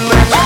Let's go.